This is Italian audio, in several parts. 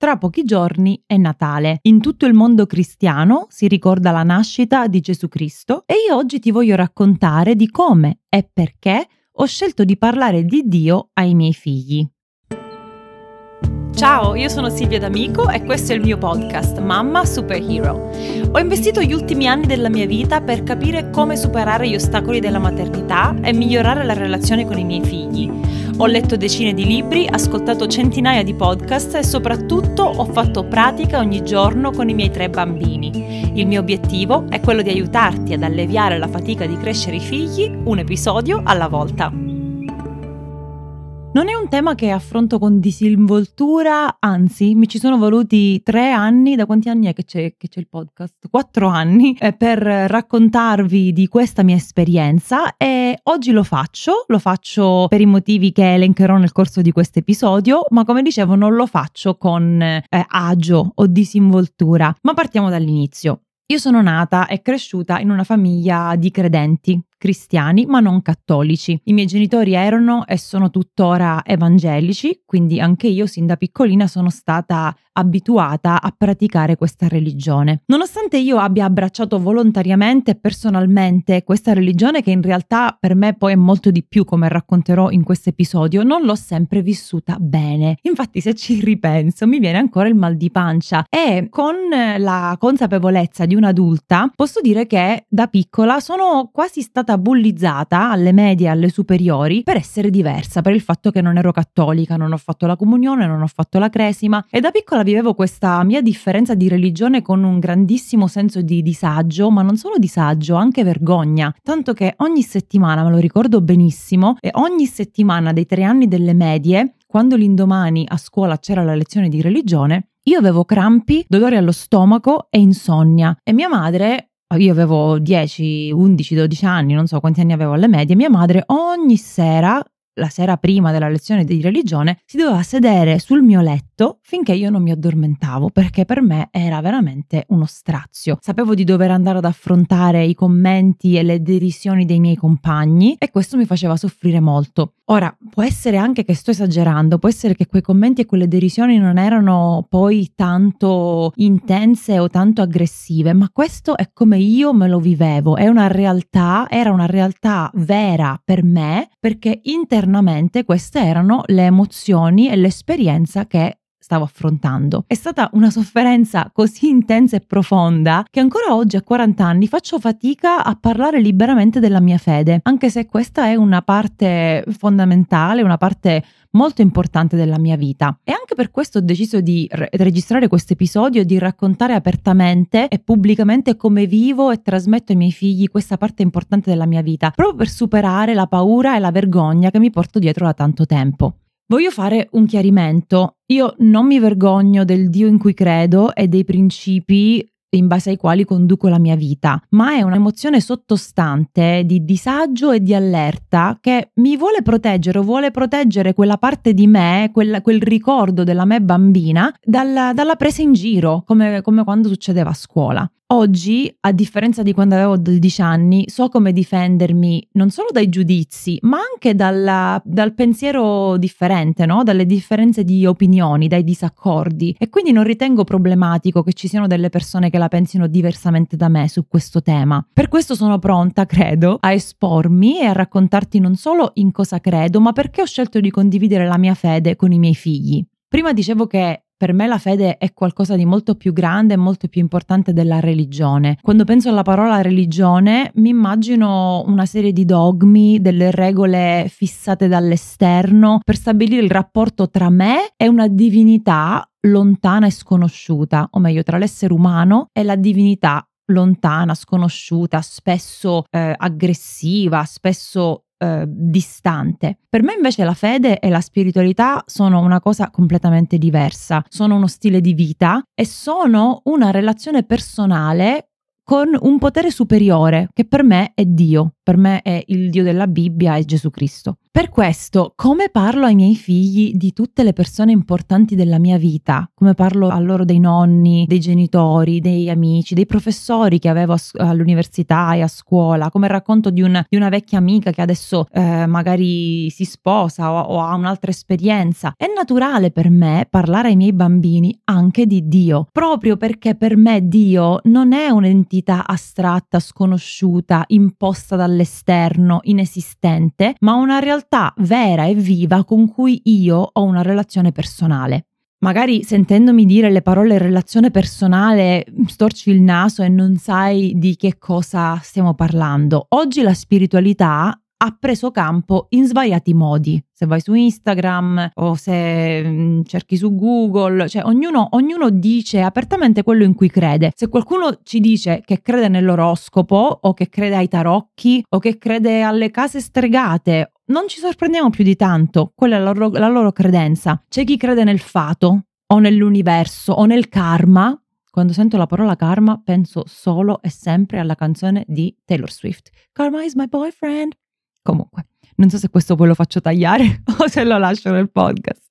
Tra pochi giorni è Natale. In tutto il mondo cristiano si ricorda la nascita di Gesù Cristo e io oggi ti voglio raccontare di come e perché ho scelto di parlare di Dio ai miei figli. Ciao, io sono Silvia D'Amico e questo è il mio podcast Mamma Superhero. Ho investito gli ultimi anni della mia vita per capire come superare gli ostacoli della maternità e migliorare la relazione con i miei figli. Ho letto decine di libri, ascoltato centinaia di podcast e soprattutto ho fatto pratica ogni giorno con i miei tre bambini. Il mio obiettivo è quello di aiutarti ad alleviare la fatica di crescere i figli un episodio alla volta. Non è un tema che affronto con disinvoltura, anzi mi ci sono voluti tre anni, da quanti anni è che c'è, che c'è il podcast? Quattro anni eh, per raccontarvi di questa mia esperienza e oggi lo faccio, lo faccio per i motivi che elencherò nel corso di questo episodio, ma come dicevo non lo faccio con eh, agio o disinvoltura, ma partiamo dall'inizio. Io sono nata e cresciuta in una famiglia di credenti, cristiani ma non cattolici. I miei genitori erano e sono tuttora evangelici, quindi anche io sin da piccolina sono stata abituata a praticare questa religione. Nonostante io abbia abbracciato volontariamente e personalmente questa religione che in realtà per me poi è molto di più come racconterò in questo episodio, non l'ho sempre vissuta bene. Infatti se ci ripenso mi viene ancora il mal di pancia e con la consapevolezza di un'adulta posso dire che da piccola sono quasi stata stata bullizzata alle medie e alle superiori per essere diversa, per il fatto che non ero cattolica, non ho fatto la comunione, non ho fatto la cresima. E da piccola vivevo questa mia differenza di religione con un grandissimo senso di disagio, ma non solo disagio, anche vergogna, tanto che ogni settimana, me lo ricordo benissimo, e ogni settimana dei tre anni delle medie, quando l'indomani a scuola c'era la lezione di religione, io avevo crampi, dolori allo stomaco e insonnia. E mia madre io avevo 10, 11, 12 anni, non so quanti anni avevo alle medie, mia madre ogni sera la sera prima della lezione di religione, si doveva sedere sul mio letto finché io non mi addormentavo, perché per me era veramente uno strazio. Sapevo di dover andare ad affrontare i commenti e le derisioni dei miei compagni e questo mi faceva soffrire molto. Ora, può essere anche che sto esagerando, può essere che quei commenti e quelle derisioni non erano poi tanto intense o tanto aggressive, ma questo è come io me lo vivevo, è una realtà, era una realtà vera per me, perché internamente queste erano le emozioni e l'esperienza che stavo affrontando. È stata una sofferenza così intensa e profonda che ancora oggi a 40 anni faccio fatica a parlare liberamente della mia fede, anche se questa è una parte fondamentale, una parte molto importante della mia vita. E anche per questo ho deciso di re- registrare questo episodio, di raccontare apertamente e pubblicamente come vivo e trasmetto ai miei figli questa parte importante della mia vita, proprio per superare la paura e la vergogna che mi porto dietro da tanto tempo. Voglio fare un chiarimento. Io non mi vergogno del Dio in cui credo e dei principi in base ai quali conduco la mia vita, ma è un'emozione sottostante di disagio e di allerta che mi vuole proteggere o vuole proteggere quella parte di me, quel, quel ricordo della me bambina, dalla, dalla presa in giro, come, come quando succedeva a scuola. Oggi, a differenza di quando avevo 12 anni, so come difendermi non solo dai giudizi, ma anche dalla, dal pensiero differente, no? dalle differenze di opinioni, dai disaccordi. E quindi non ritengo problematico che ci siano delle persone che la pensino diversamente da me su questo tema. Per questo sono pronta, credo, a espormi e a raccontarti non solo in cosa credo, ma perché ho scelto di condividere la mia fede con i miei figli. Prima dicevo che per me la fede è qualcosa di molto più grande e molto più importante della religione. Quando penso alla parola religione mi immagino una serie di dogmi, delle regole fissate dall'esterno per stabilire il rapporto tra me e una divinità lontana e sconosciuta, o meglio tra l'essere umano e la divinità lontana, sconosciuta, spesso eh, aggressiva, spesso eh, distante. Per me invece la fede e la spiritualità sono una cosa completamente diversa, sono uno stile di vita e sono una relazione personale con un potere superiore che per me è Dio, per me è il Dio della Bibbia e Gesù Cristo. Per questo, come parlo ai miei figli di tutte le persone importanti della mia vita, come parlo a loro dei nonni, dei genitori, dei amici, dei professori che avevo all'università e a scuola, come racconto di, un, di una vecchia amica che adesso eh, magari si sposa o, o ha un'altra esperienza, è naturale per me parlare ai miei bambini anche di Dio, proprio perché per me Dio non è un'entità astratta, sconosciuta, imposta dall'esterno, inesistente, ma una realtà vera e viva con cui io ho una relazione personale. Magari sentendomi dire le parole relazione personale storci il naso e non sai di che cosa stiamo parlando. Oggi la spiritualità ha preso campo in svariati modi. Se vai su Instagram o se mm, cerchi su Google, cioè ognuno, ognuno, dice apertamente quello in cui crede. Se qualcuno ci dice che crede nell'oroscopo o che crede ai tarocchi o che crede alle case stregate, non ci sorprendiamo più di tanto, quella è la loro, la loro credenza. C'è chi crede nel fato o nell'universo o nel karma, quando sento la parola karma penso solo e sempre alla canzone di Taylor Swift. Karma is my boyfriend. Comunque, non so se questo poi lo faccio tagliare o se lo lascio nel podcast.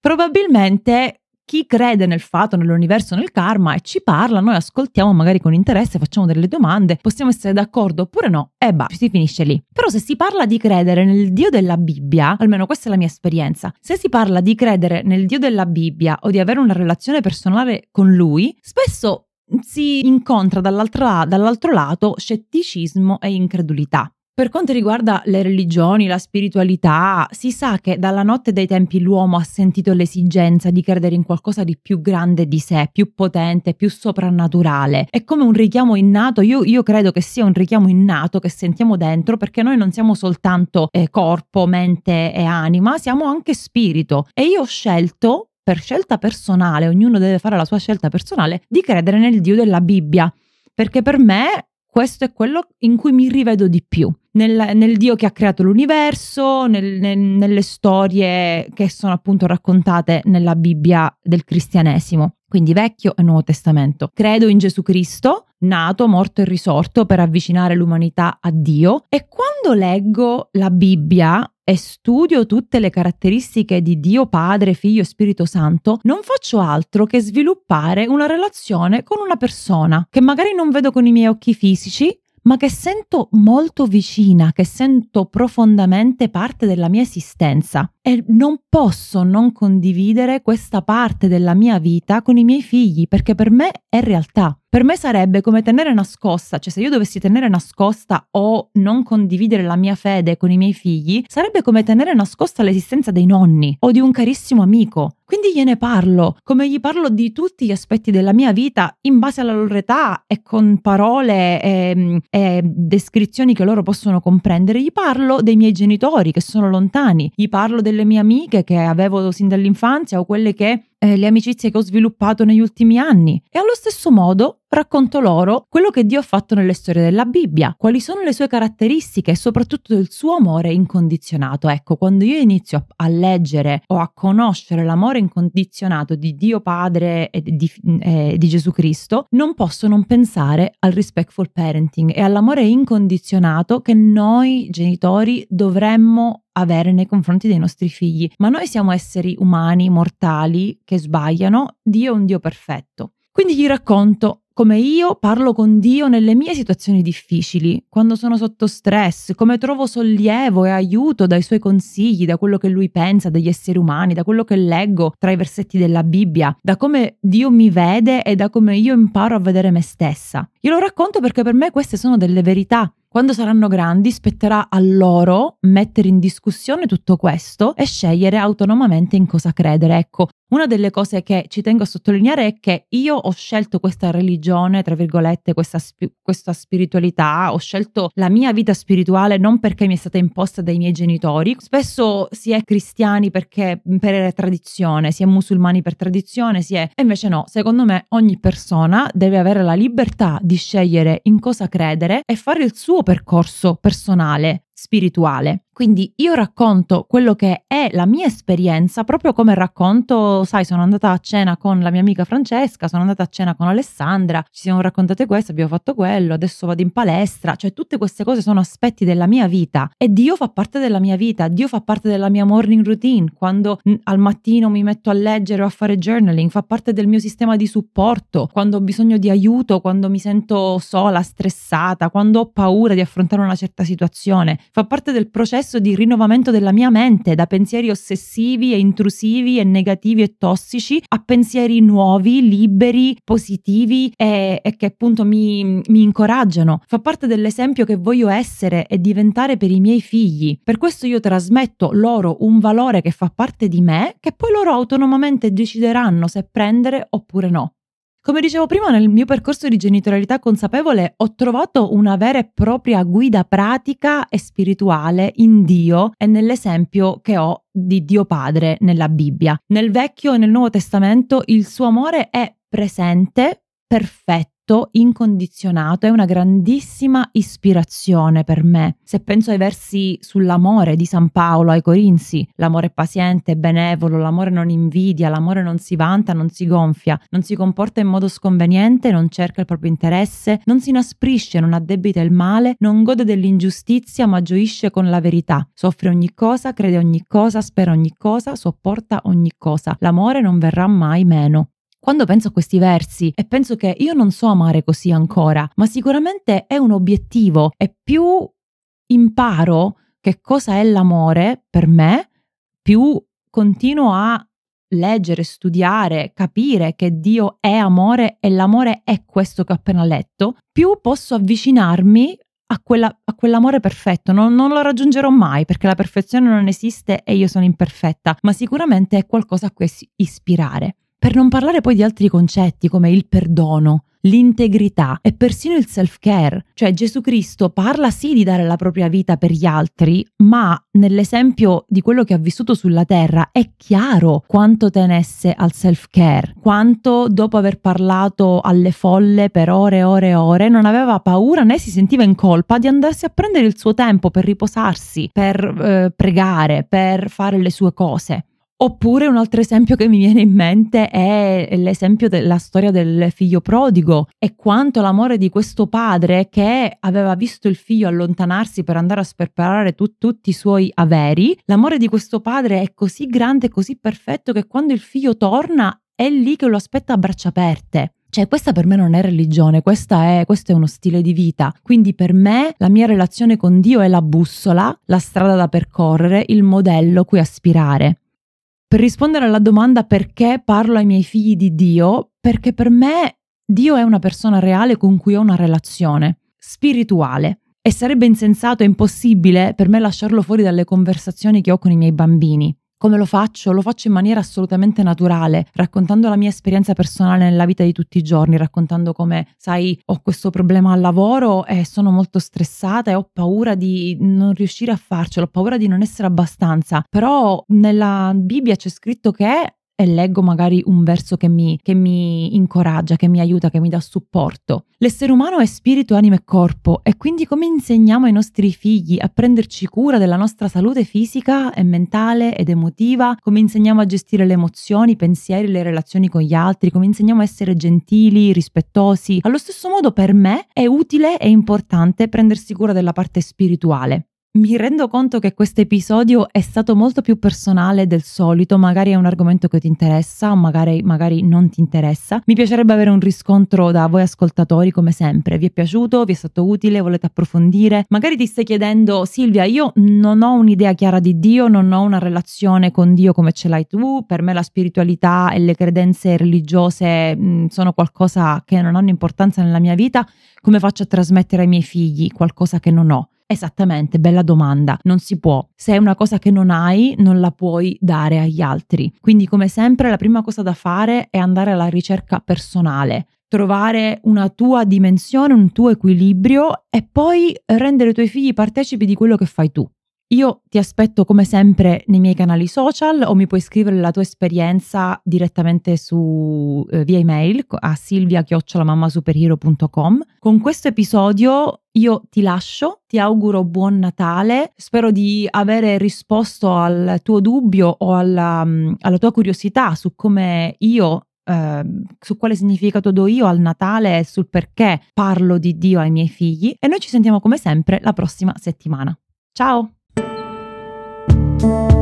Probabilmente chi crede nel fato, nell'universo, nel karma e ci parla, noi ascoltiamo magari con interesse, facciamo delle domande, possiamo essere d'accordo oppure no e bah, si finisce lì. Però se si parla di credere nel Dio della Bibbia, almeno questa è la mia esperienza, se si parla di credere nel Dio della Bibbia o di avere una relazione personale con lui, spesso si incontra dall'altro, dall'altro lato scetticismo e incredulità. Per quanto riguarda le religioni, la spiritualità, si sa che dalla notte dei tempi l'uomo ha sentito l'esigenza di credere in qualcosa di più grande di sé, più potente, più soprannaturale. È come un richiamo innato, io, io credo che sia un richiamo innato che sentiamo dentro perché noi non siamo soltanto eh, corpo, mente e anima, siamo anche spirito. E io ho scelto, per scelta personale, ognuno deve fare la sua scelta personale, di credere nel Dio della Bibbia. Perché per me questo è quello in cui mi rivedo di più. Nel, nel Dio che ha creato l'universo, nel, nel, nelle storie che sono appunto raccontate nella Bibbia del cristianesimo. Quindi Vecchio e Nuovo Testamento. Credo in Gesù Cristo, nato, morto e risorto per avvicinare l'umanità a Dio. E quando leggo la Bibbia e studio tutte le caratteristiche di Dio Padre, Figlio e Spirito Santo, non faccio altro che sviluppare una relazione con una persona che magari non vedo con i miei occhi fisici, ma che sento molto vicina, che sento profondamente parte della mia esistenza e non posso non condividere questa parte della mia vita con i miei figli perché per me è realtà. Per me sarebbe come tenere nascosta, cioè se io dovessi tenere nascosta o non condividere la mia fede con i miei figli, sarebbe come tenere nascosta l'esistenza dei nonni o di un carissimo amico. Quindi gliene parlo, come gli parlo di tutti gli aspetti della mia vita in base alla loro età e con parole e, e descrizioni che loro possono comprendere. Gli parlo dei miei genitori che sono lontani, gli parlo delle mie amiche che avevo sin dall'infanzia o quelle che eh, le amicizie che ho sviluppato negli ultimi anni. E allo stesso modo racconto loro quello che Dio ha fatto nelle storie della Bibbia, quali sono le sue caratteristiche e soprattutto il suo amore incondizionato. Ecco, quando io inizio a leggere o a conoscere l'amore incondizionato di Dio Padre e di, eh, di Gesù Cristo, non posso non pensare al respectful parenting e all'amore incondizionato che noi genitori dovremmo avere nei confronti dei nostri figli. Ma noi siamo esseri umani, mortali, che sbagliano, Dio è un Dio perfetto. Quindi gli racconto come io parlo con Dio nelle mie situazioni difficili, quando sono sotto stress, come trovo sollievo e aiuto dai suoi consigli, da quello che lui pensa degli esseri umani, da quello che leggo tra i versetti della Bibbia, da come Dio mi vede e da come io imparo a vedere me stessa. Io lo racconto perché per me queste sono delle verità quando saranno grandi spetterà a loro mettere in discussione tutto questo e scegliere autonomamente in cosa credere. Ecco, una delle cose che ci tengo a sottolineare è che io ho scelto questa religione, tra virgolette, questa, spi- questa, spiritualità, ho scelto la mia vita spirituale non perché mi è stata imposta dai miei genitori. Spesso si è cristiani perché per tradizione, si è musulmani per tradizione, si è... E invece no, secondo me ogni persona deve avere la libertà di scegliere in cosa credere e fare il suo percorso personale spirituale. Quindi io racconto quello che è la mia esperienza, proprio come racconto, sai, sono andata a cena con la mia amica Francesca, sono andata a cena con Alessandra, ci siamo raccontate questo, abbiamo fatto quello, adesso vado in palestra, cioè tutte queste cose sono aspetti della mia vita e Dio fa parte della mia vita, Dio fa parte della mia morning routine, quando al mattino mi metto a leggere o a fare journaling, fa parte del mio sistema di supporto, quando ho bisogno di aiuto, quando mi sento sola, stressata, quando ho paura di affrontare una certa situazione, fa parte del processo processo di rinnovamento della mia mente da pensieri ossessivi e intrusivi e negativi e tossici a pensieri nuovi, liberi, positivi e, e che appunto mi, mi incoraggiano. Fa parte dell'esempio che voglio essere e diventare per i miei figli. Per questo io trasmetto loro un valore che fa parte di me, che poi loro autonomamente decideranno se prendere oppure no. Come dicevo prima, nel mio percorso di genitorialità consapevole ho trovato una vera e propria guida pratica e spirituale in Dio e nell'esempio che ho di Dio Padre nella Bibbia. Nel Vecchio e nel Nuovo Testamento il suo amore è presente, perfetto affetto incondizionato è una grandissima ispirazione per me. Se penso ai versi sull'amore di San Paolo ai Corinzi, l'amore è paziente, benevolo, l'amore non invidia, l'amore non si vanta, non si gonfia, non si comporta in modo sconveniente, non cerca il proprio interesse, non si inasprisce, non addebita il male, non gode dell'ingiustizia ma gioisce con la verità, soffre ogni cosa, crede ogni cosa, spera ogni cosa, sopporta ogni cosa. L'amore non verrà mai meno. Quando penso a questi versi e penso che io non so amare così ancora, ma sicuramente è un obiettivo e più imparo che cosa è l'amore per me, più continuo a leggere, studiare, capire che Dio è amore e l'amore è questo che ho appena letto, più posso avvicinarmi a, quella, a quell'amore perfetto. Non, non, lo raggiungerò mai perché la perfezione non esiste e io sono imperfetta, ma sicuramente è qualcosa a cui ispirare. Per non parlare poi di altri concetti come il perdono, l'integrità e persino il self-care. Cioè Gesù Cristo parla sì di dare la propria vita per gli altri, ma nell'esempio di quello che ha vissuto sulla terra è chiaro quanto tenesse al self-care, quanto dopo aver parlato alle folle per ore e ore e ore non aveva paura né si sentiva in colpa di andarsi a prendere il suo tempo per riposarsi, per eh, pregare, per fare le sue cose. Oppure un altro esempio che mi viene in mente è l'esempio della storia del figlio prodigo e quanto l'amore di questo padre che aveva visto il figlio allontanarsi per andare a sperperare tu, tutti i suoi averi, l'amore di questo padre è così grande così perfetto che quando il figlio torna è lì che lo aspetta a braccia aperte. Cioè, questa per me non è religione, è, questo è uno stile di vita. Quindi per me la mia relazione con Dio è la bussola, la strada da percorrere, il modello cui aspirare. Per rispondere alla domanda perché parlo ai miei figli di Dio, perché per me Dio è una persona reale con cui ho una relazione spirituale e sarebbe insensato e impossibile per me lasciarlo fuori dalle conversazioni che ho con i miei bambini. Come lo faccio? Lo faccio in maniera assolutamente naturale, raccontando la mia esperienza personale nella vita di tutti i giorni, raccontando come, sai, ho questo problema al lavoro e sono molto stressata e ho paura di non riuscire a farcelo, ho paura di non essere abbastanza. Però nella Bibbia c'è scritto che e leggo magari un verso che mi, che mi, incoraggia, che mi aiuta, che mi dà supporto. L'essere umano è spirito, anima e corpo e quindi come insegniamo ai nostri figli a prenderci cura della nostra salute fisica e mentale ed emotiva, come insegniamo a gestire le emozioni, i pensieri, le relazioni con gli altri, come insegniamo a essere gentili, rispettosi. Allo stesso modo per me è utile e importante prendersi cura della parte spirituale. Mi rendo conto che questo episodio è stato molto più personale del solito, magari è un argomento che ti interessa magari, magari, non ti interessa. Mi piacerebbe avere un riscontro da voi ascoltatori come sempre. Vi è piaciuto? Vi è stato utile? Volete approfondire? Magari ti stai chiedendo Silvia, io non ho un'idea chiara di Dio, non ho una relazione con Dio come ce l'hai tu, per me la spiritualità e le credenze religiose mh, mm, sono qualcosa che non hanno importanza nella mia vita, come faccio a trasmettere ai miei figli qualcosa che non ho? Esattamente, bella domanda. Non si può. Se è una cosa che non hai, non la puoi dare agli altri. Quindi, come sempre, la prima cosa da fare è andare alla ricerca personale trovare una tua dimensione, un tuo equilibrio e poi rendere i tuoi figli partecipi di quello che fai tu. Io ti aspetto come sempre nei miei canali social o mi puoi scrivere la tua esperienza direttamente su, eh, via email a silvia-mammasuperiero.com. Con questo episodio io ti lascio, ti auguro buon Natale, spero di avere risposto al tuo dubbio o alla, mm, alla tua curiosità su come io Uh, su quale significato do io al Natale e sul perché parlo di Dio ai miei figli e noi ci sentiamo come sempre la prossima settimana. Ciao! Thank you.